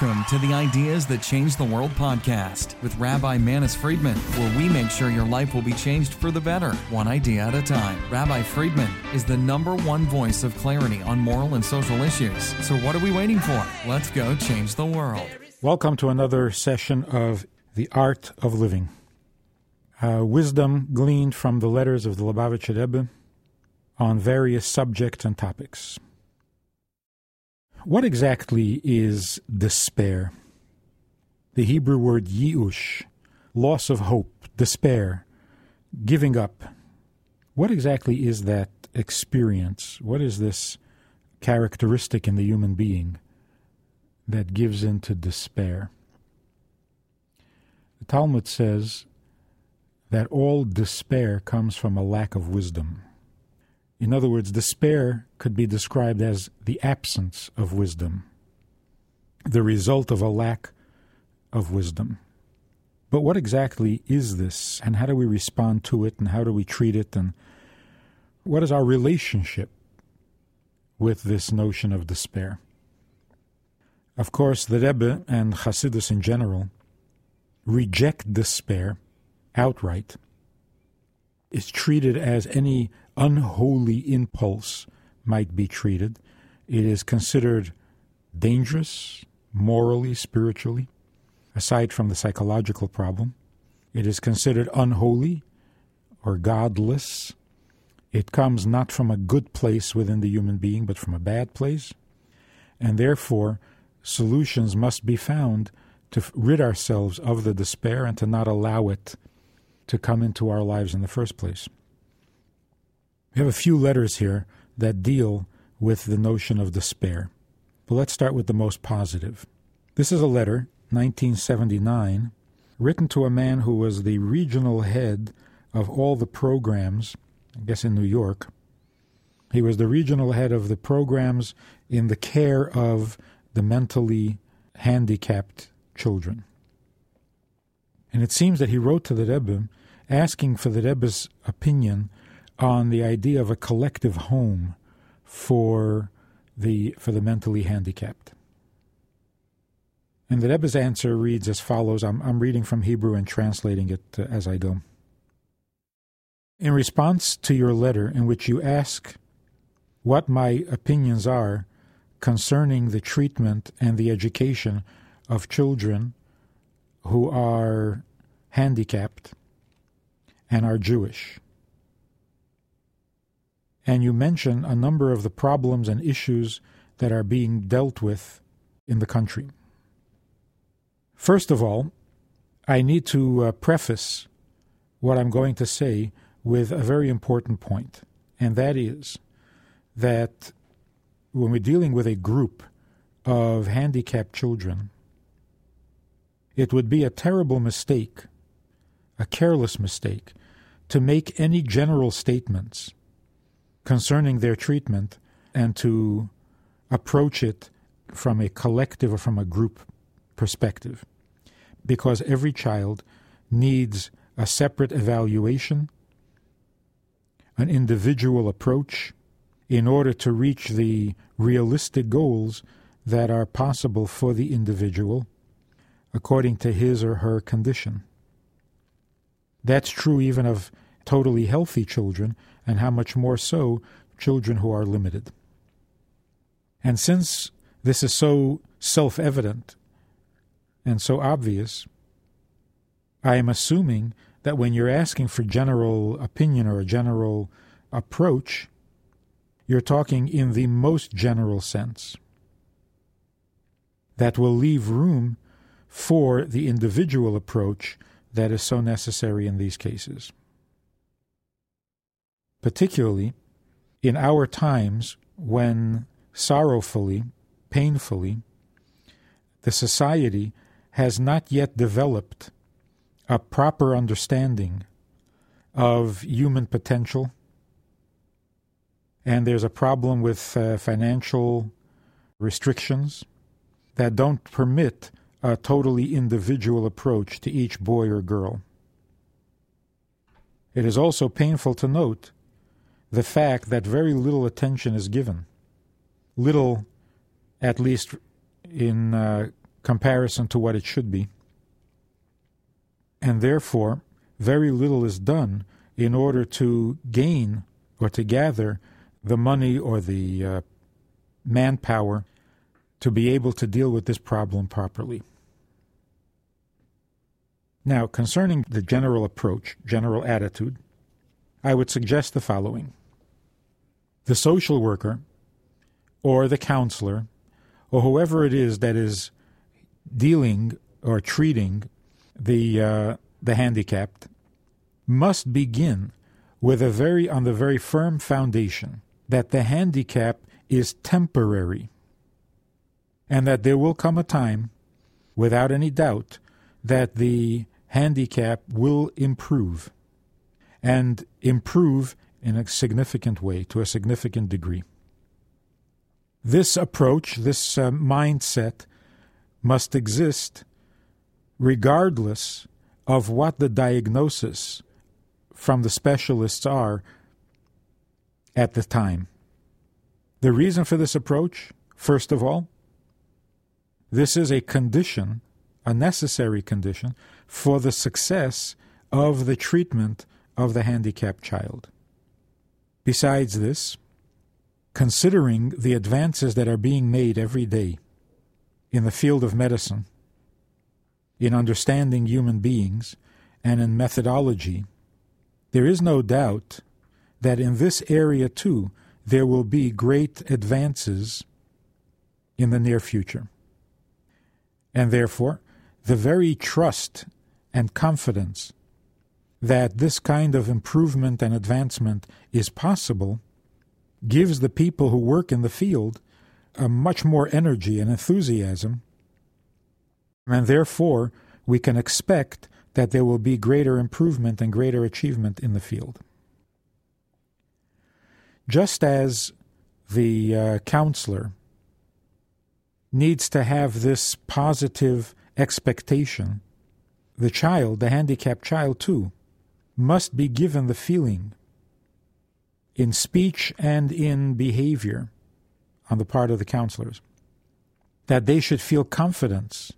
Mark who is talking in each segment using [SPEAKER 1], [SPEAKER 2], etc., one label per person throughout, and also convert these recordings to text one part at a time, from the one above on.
[SPEAKER 1] Welcome to the Ideas That Change the World podcast with Rabbi Manis Friedman, where we make sure your life will be changed for the better, one idea at a time. Rabbi Friedman is the number one voice of clarity on moral and social issues. So, what are we waiting for? Let's go change the world.
[SPEAKER 2] Welcome to another session of The Art of Living. Uh, wisdom gleaned from the letters of the Lubavitcher Rebbe on various subjects and topics. What exactly is despair? The Hebrew word yiush, loss of hope, despair, giving up. What exactly is that experience? What is this characteristic in the human being that gives into despair? The Talmud says that all despair comes from a lack of wisdom. In other words, despair could be described as the absence of wisdom, the result of a lack of wisdom. But what exactly is this, and how do we respond to it, and how do we treat it, and what is our relationship with this notion of despair? Of course, the Rebbe and Hasidus in general reject despair outright. It's treated as any unholy impulse might be treated. It is considered dangerous, morally, spiritually, aside from the psychological problem. It is considered unholy or godless. It comes not from a good place within the human being, but from a bad place. And therefore, solutions must be found to rid ourselves of the despair and to not allow it to come into our lives in the first place. We have a few letters here that deal with the notion of despair. But let's start with the most positive. This is a letter, 1979, written to a man who was the regional head of all the programs, I guess in New York. He was the regional head of the programs in the care of the mentally handicapped children. And it seems that he wrote to the Rebbe asking for the Rebbe's opinion on the idea of a collective home for the for the mentally handicapped. And the Rebbe's answer reads as follows. I'm, I'm reading from Hebrew and translating it uh, as I go. In response to your letter, in which you ask what my opinions are concerning the treatment and the education of children who are handicapped and are Jewish and you mention a number of the problems and issues that are being dealt with in the country. First of all, I need to uh, preface what I'm going to say with a very important point, and that is that when we're dealing with a group of handicapped children, it would be a terrible mistake, a careless mistake, to make any general statements concerning their treatment and to approach it from a collective or from a group perspective. Because every child needs a separate evaluation, an individual approach, in order to reach the realistic goals that are possible for the individual according to his or her condition. That's true even of totally healthy children, and how much more so children who are limited. And since this is so self evident and so obvious, I am assuming that when you're asking for general opinion or a general approach, you're talking in the most general sense. That will leave room for the individual approach that is so necessary in these cases. Particularly in our times when sorrowfully, painfully, the society has not yet developed a proper understanding of human potential, and there's a problem with uh, financial restrictions that don't permit a totally individual approach to each boy or girl. It is also painful to note the fact that very little attention is given. Little, at least in uh, comparison to what it should be. And therefore, very little is done in order to gain or to gather the money or the uh, manpower to be able to deal with this problem properly. Now, concerning the general approach, general attitude, I would suggest the following the social worker or the counselor or whoever it is that is dealing or treating the uh, the handicapped must begin with a very on the very firm foundation that the handicap is temporary and that there will come a time without any doubt that the handicap will improve and improve in a significant way to a significant degree this approach this uh, mindset must exist regardless of what the diagnosis from the specialists are at the time. The reason for this approach, first of all, this is a condition, a necessary condition, for the success of the treatment of the handicapped child. Besides this, considering the advances that are being made every day in the field of medicine, in understanding human beings, and in methodology, there is no doubt that in this area too there will be great advances in the near future. And therefore, the very trust and confidence that this kind of improvement and advancement is possible gives the people who work in the field a much more energy and enthusiasm, and therefore we can expect that there will be greater improvement and greater achievement in the field. Just as the uh, counselor needs to have this positive expectation, the child, the handicapped child too, must be given the feeling in speech and in behavior on the part of the counselors that they should feel confidence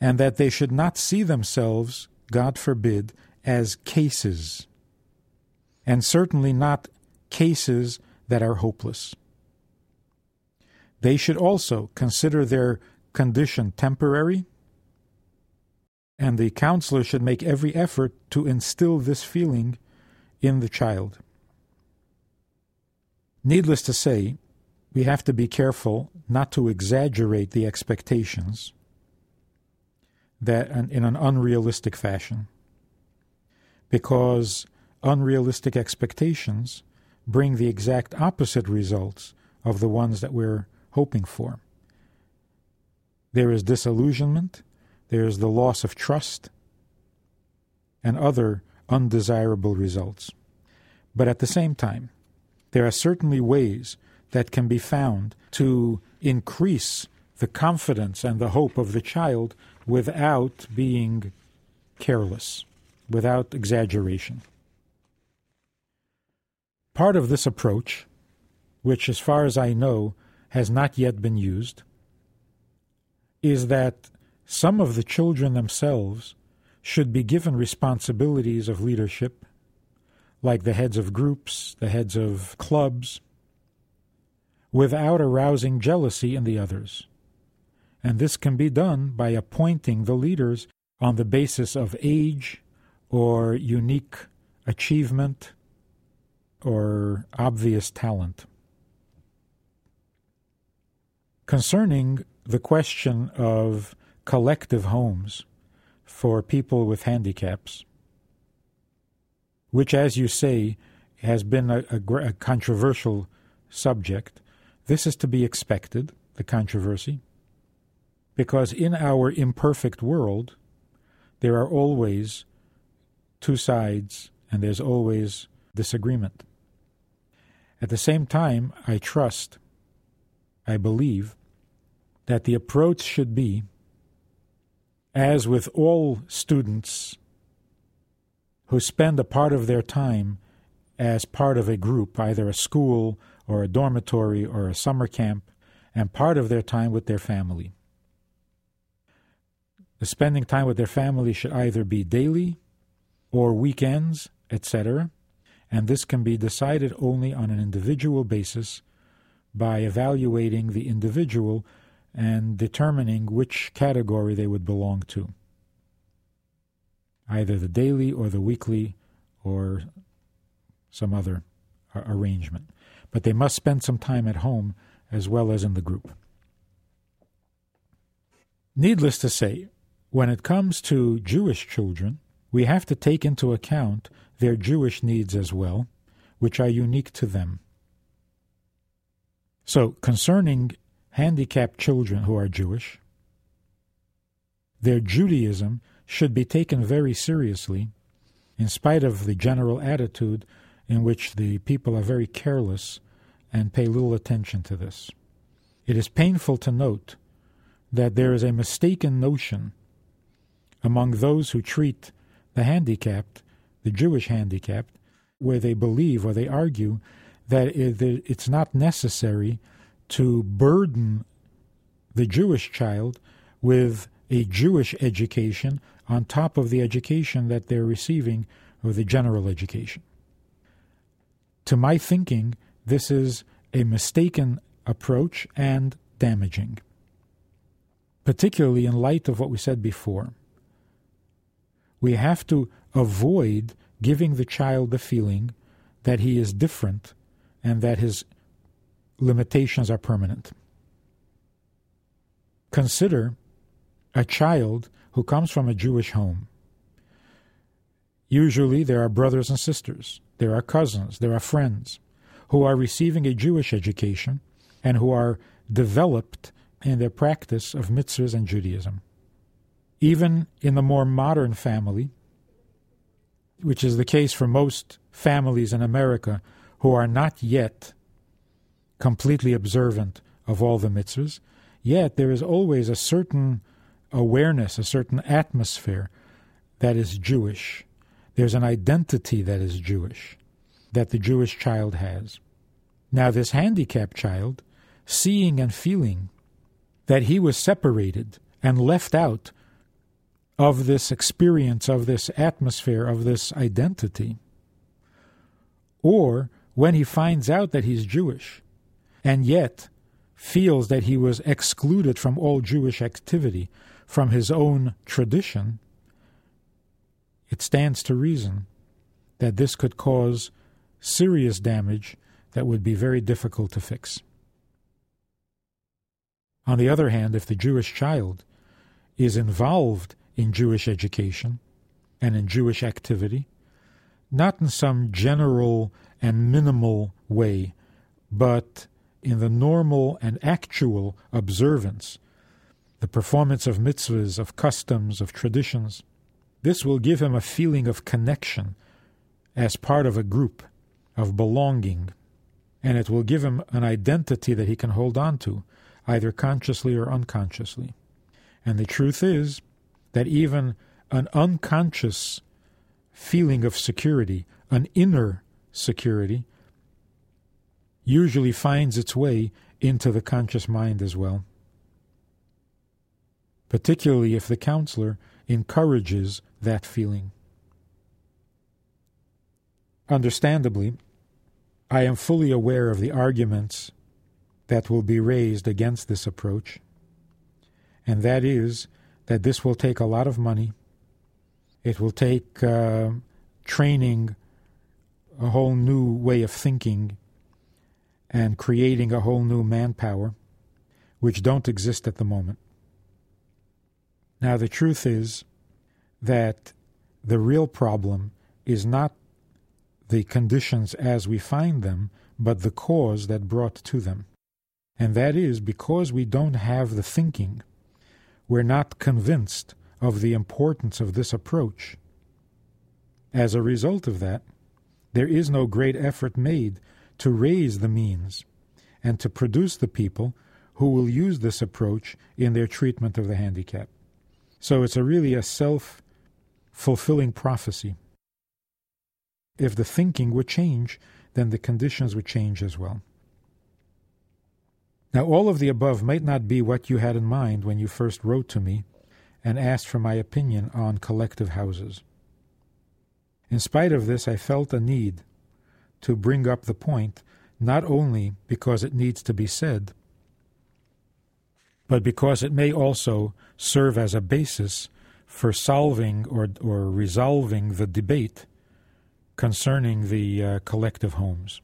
[SPEAKER 2] and that they should not see themselves, God forbid, as cases, and certainly not cases that are hopeless. They should also consider their condition temporary, and the counselor should make every effort to instill this feeling in the child. Needless to say, we have to be careful not to exaggerate the expectations that in an unrealistic fashion because unrealistic expectations bring the exact opposite results of the ones that we're hoping for. There is disillusionment, there is the loss of trust, and other undesirable results. But at the same time, there are certainly ways that can be found to increase the confidence and the hope of the child without being careless, without exaggeration. Part of this approach, which, as far as I know, has not yet been used, is that some of the children themselves should be given responsibilities of leadership like the heads of groups, the heads of clubs, without arousing jealousy in the others. And this can be done by appointing the leaders on the basis of age or unique achievement or obvious talent. Concerning the question of collective homes for people with handicaps, which, as you say, has been a, a, a controversial subject. This is to be expected, the controversy, because in our imperfect world, there are always two sides and there's always disagreement. At the same time, I trust, I believe, that the approach should be, as with all students who spend a part of their time as part of a group, either a school or a dormitory or a summer camp, and part of their time with their family. The spending time with their family should either be daily or weekends, etc., and this can be decided only on an individual basis by evaluating the individual and determining which category they would belong to either the daily or the weekly or some other arrangement. But they must spend some time at home as well as in the group. Needless to say, when it comes to Jewish children, we have to take into account their Jewish needs as well, which are unique to them. So, concerning handicapped children who are Jewish, their Judaism should be taken very seriously, in spite of the general attitude in which the people are very careless and pay little attention to this. It is painful to note that there is a mistaken notion among those who treat the handicapped, the Jewish handicapped, where they believe or they argue that it's not necessary to burden the Jewish child with a Jewish education on top of the education that they're receiving or the general education. To my thinking, this is a mistaken approach and damaging, particularly in light of what we said before. We have to avoid giving the child the feeling that he is different and that his limitations are permanent. Consider a child who comes from a Jewish home. Usually there are brothers and sisters, there are cousins, there are friends who are receiving a Jewish education and who are developed in their practice of mitzvahs and Judaism. Even in the more modern family, which is the case for most families in America who are not yet completely observant of all the mitzvahs, yet there is always a certain awareness, a certain atmosphere that is Jewish. There's an identity that is Jewish, that the Jewish child has. Now, this handicapped child, seeing and feeling that he was separated and left out of this experience, of this atmosphere, of this identity, or when he finds out that he's Jewish and yet feels that he was excluded from all Jewish activity, from his own tradition, it stands to reason that this could cause serious damage that would be very difficult to fix. On the other hand, if the Jewish child is involved in Jewish education and in Jewish activity, not in some general and minimal way, but in the normal and actual observance the performance of mitzvahs, of customs, of traditions. This will give him a feeling of connection as part of a group, of belonging, and it will give him an identity that he can hold on to, either consciously or unconsciously. And the truth is that even an unconscious feeling of security, an inner security, usually finds its way into the conscious mind as well particularly if the counselor encourages that feeling. Understandably, I am fully aware of the arguments that will be raised against this approach, and that is that this will take a lot of money. It will take uh, training a whole new way of thinking and creating a whole new manpower, which don't exist at the moment. Now, the truth is that the real problem is not the conditions as we find them, but the cause that brought to them. And that is because we don't have the thinking, we're not convinced of the importance of this approach. As a result of that, there is no great effort made to raise the means and to produce the people who will use this approach in their treatment of the handicap. So it's a really a self fulfilling prophecy. If the thinking would change, then the conditions would change as well. Now, all of the above might not be what you had in mind when you first wrote to me, and asked for my opinion on collective houses. In spite of this, I felt a need to bring up the point, not only because it needs to be said, but because it may also serve as a basis for solving or, or resolving the debate concerning the uh, collective homes.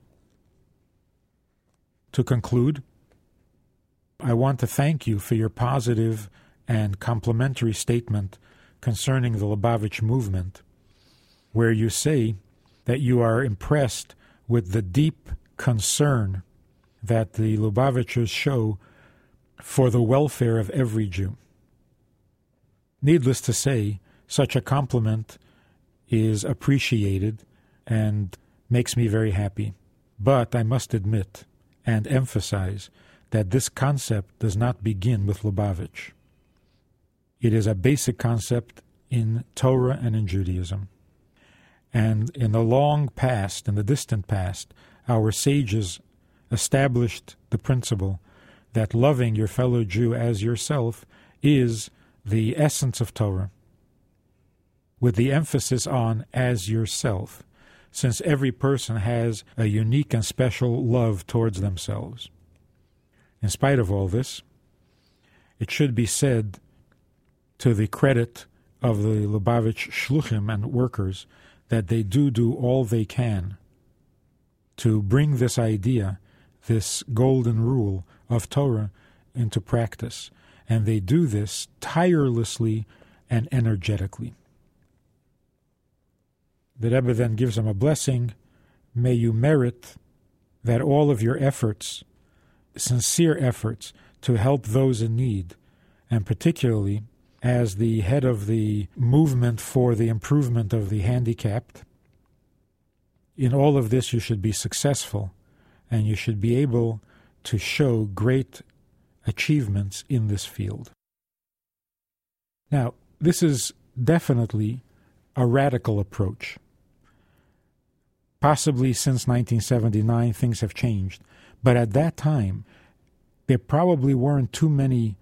[SPEAKER 2] To conclude, I want to thank you for your positive and complimentary statement concerning the Lubavitch movement, where you say that you are impressed with the deep concern that the Lubavitchers show for the welfare of every Jew. Needless to say, such a compliment is appreciated and makes me very happy. But I must admit and emphasize that this concept does not begin with Lubavitch. It is a basic concept in Torah and in Judaism. And in the long past, in the distant past, our sages established the principle that loving your fellow Jew as yourself is the essence of Torah, with the emphasis on as yourself, since every person has a unique and special love towards themselves. In spite of all this, it should be said to the credit of the Lubavitch shluchim and workers that they do do all they can to bring this idea, this golden rule of Torah, into practice. And they do this tirelessly and energetically. The Rebbe then gives them a blessing. May you merit that all of your efforts, sincere efforts, to help those in need, and particularly as the head of the movement for the improvement of the handicapped. In all of this, you should be successful and you should be able to show great achievements in this field. Now, this is definitely a radical approach. Possibly since 1979, things have changed. But at that time, there probably weren't too many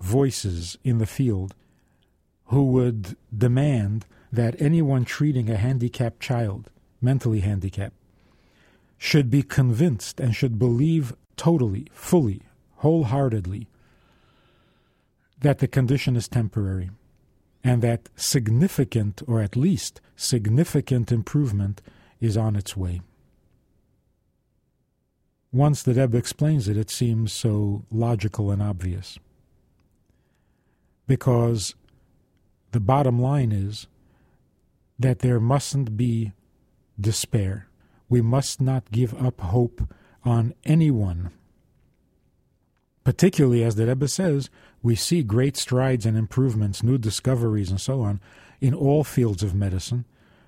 [SPEAKER 2] voices in the field who would demand that anyone treating a handicapped child, mentally handicapped, should be convinced and should believe totally, fully, wholeheartedly that the condition is temporary and that significant, or at least significant improvement is on its way. Once the Rebbe explains it, it seems so logical and obvious. Because the bottom line is that there mustn't be despair. We must not give up hope on anyone. Particularly, as the Rebbe says, we see great strides and improvements, new discoveries, and so on in all fields of medicine,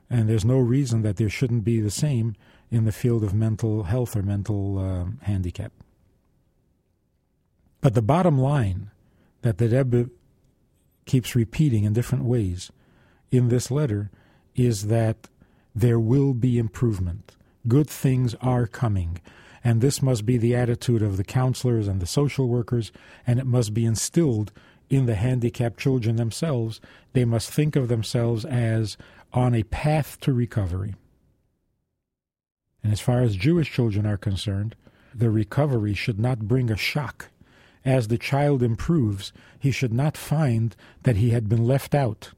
[SPEAKER 2] and there's no reason that there shouldn't be the same in the field of mental health or mental uh, handicap. But the bottom line that the Rebbe keeps repeating in different ways in this letter is that there will be improvement. Good things are coming. And this must be the attitude of the counselors and the social workers, and it must be instilled in the handicapped children themselves. They must think of themselves as on a path to recovery. And as far as Jewish children are concerned, the recovery should not bring a shock as the child improves, he should not find that he had been left out,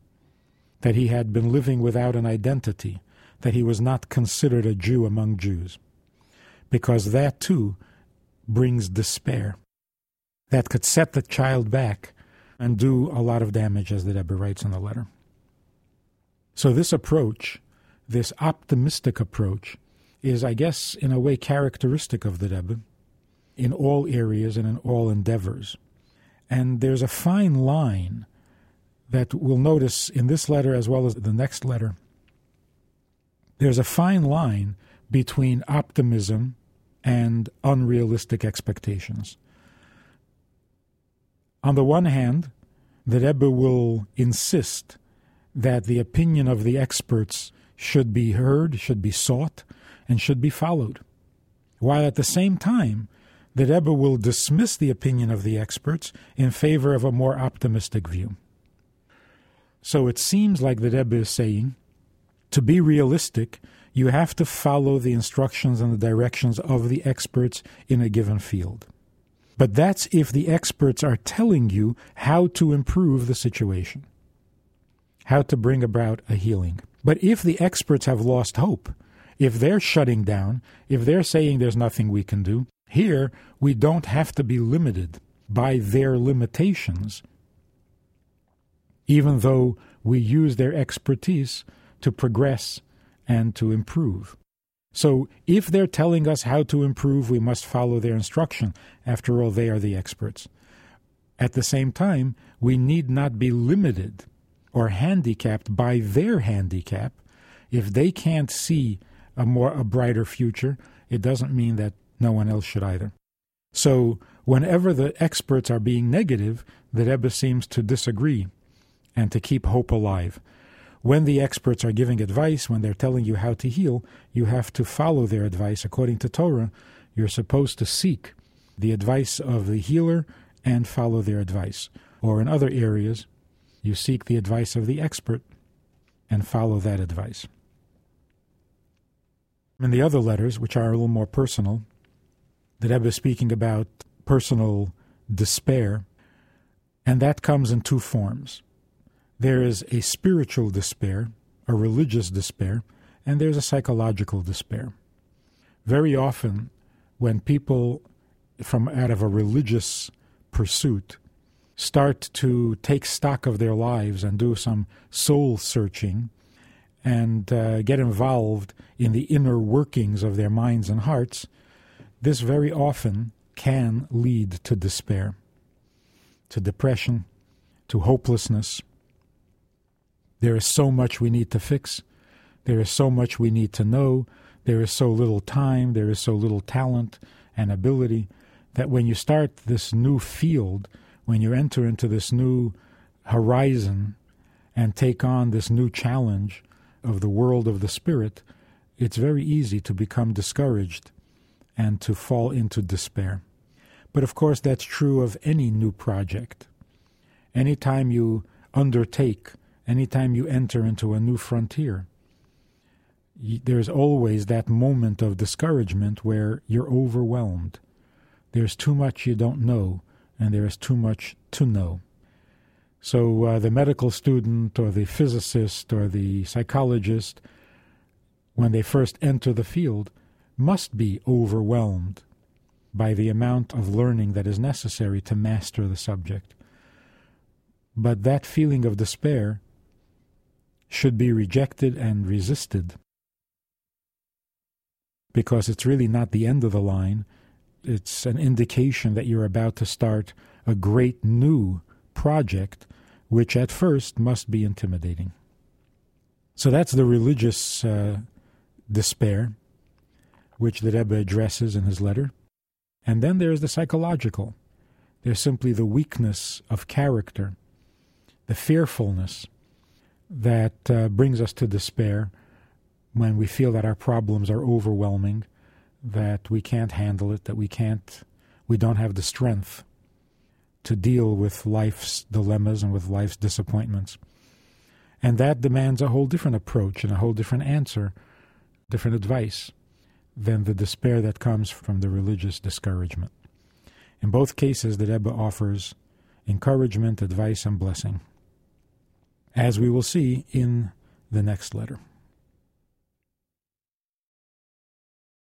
[SPEAKER 2] that he had been living without an identity, that he was not considered a Jew among Jews. Because that too brings despair. That could set the child back and do a lot of damage, as the Rebbe writes in the letter. So, this approach, this optimistic approach, is, I guess, in a way characteristic of the Rebbe in all areas and in all endeavors. And there's a fine line that we'll notice in this letter as well as the next letter. There's a fine line between optimism and unrealistic expectations. On the one hand, the Rebbe will insist that the opinion of the experts should be heard, should be sought, and should be followed, while at the same time the Rebbe will dismiss the opinion of the experts in favor of a more optimistic view. So it seems like the Rebbe is saying to be realistic, you have to follow the instructions and the directions of the experts in a given field. But that's if the experts are telling you how to improve the situation, how to bring about a healing. But if the experts have lost hope, if they're shutting down, if they're saying there's nothing we can do, here we don't have to be limited by their limitations, even though we use their expertise to progress and to improve. So, if they're telling us how to improve, we must follow their instruction. After all, they are the experts. At the same time, we need not be limited or handicapped by their handicap. If they can't see a more a brighter future, it doesn't mean that no one else should either. So, whenever the experts are being negative, the Rebbe seems to disagree and to keep hope alive. When the experts are giving advice, when they're telling you how to heal, you have to follow their advice. According to Torah, you're supposed to seek the advice of the healer and follow their advice. Or in other areas, you seek the advice of the expert and follow that advice. In the other letters, which are a little more personal, the Rebbe is speaking about personal despair, and that comes in two forms. There is a spiritual despair, a religious despair, and there's a psychological despair. Very often, when people from out of a religious pursuit start to take stock of their lives and do some soul searching and uh, get involved in the inner workings of their minds and hearts, this very often can lead to despair, to depression, to hopelessness, there is so much we need to fix. There is so much we need to know. There is so little time. There is so little talent and ability that when you start this new field, when you enter into this new horizon and take on this new challenge of the world of the spirit, it's very easy to become discouraged and to fall into despair. But of course, that's true of any new project. Anytime you undertake anytime you enter into a new frontier, there's always that moment of discouragement where you're overwhelmed. There's too much you don't know, and there's too much to know. So uh, the medical student or the physicist or the psychologist, when they first enter the field, must be overwhelmed by the amount of learning that is necessary to master the subject. But that feeling of despair should be rejected and resisted because it's really not the end of the line. It's an indication that you're about to start a great new project, which at first must be intimidating. So that's the religious uh, despair, which the Rebbe addresses in his letter. And then there's the psychological. There's simply the weakness of character, the fearfulness, that uh, brings us to despair when we feel that our problems are overwhelming, that we can't handle it, that we can't, we don't have the strength to deal with life's dilemmas and with life's disappointments. And that demands a whole different approach and a whole different answer, different advice than the despair that comes from the religious discouragement. In both cases, the Rebbe offers encouragement, advice, and blessing as we will see in the next letter.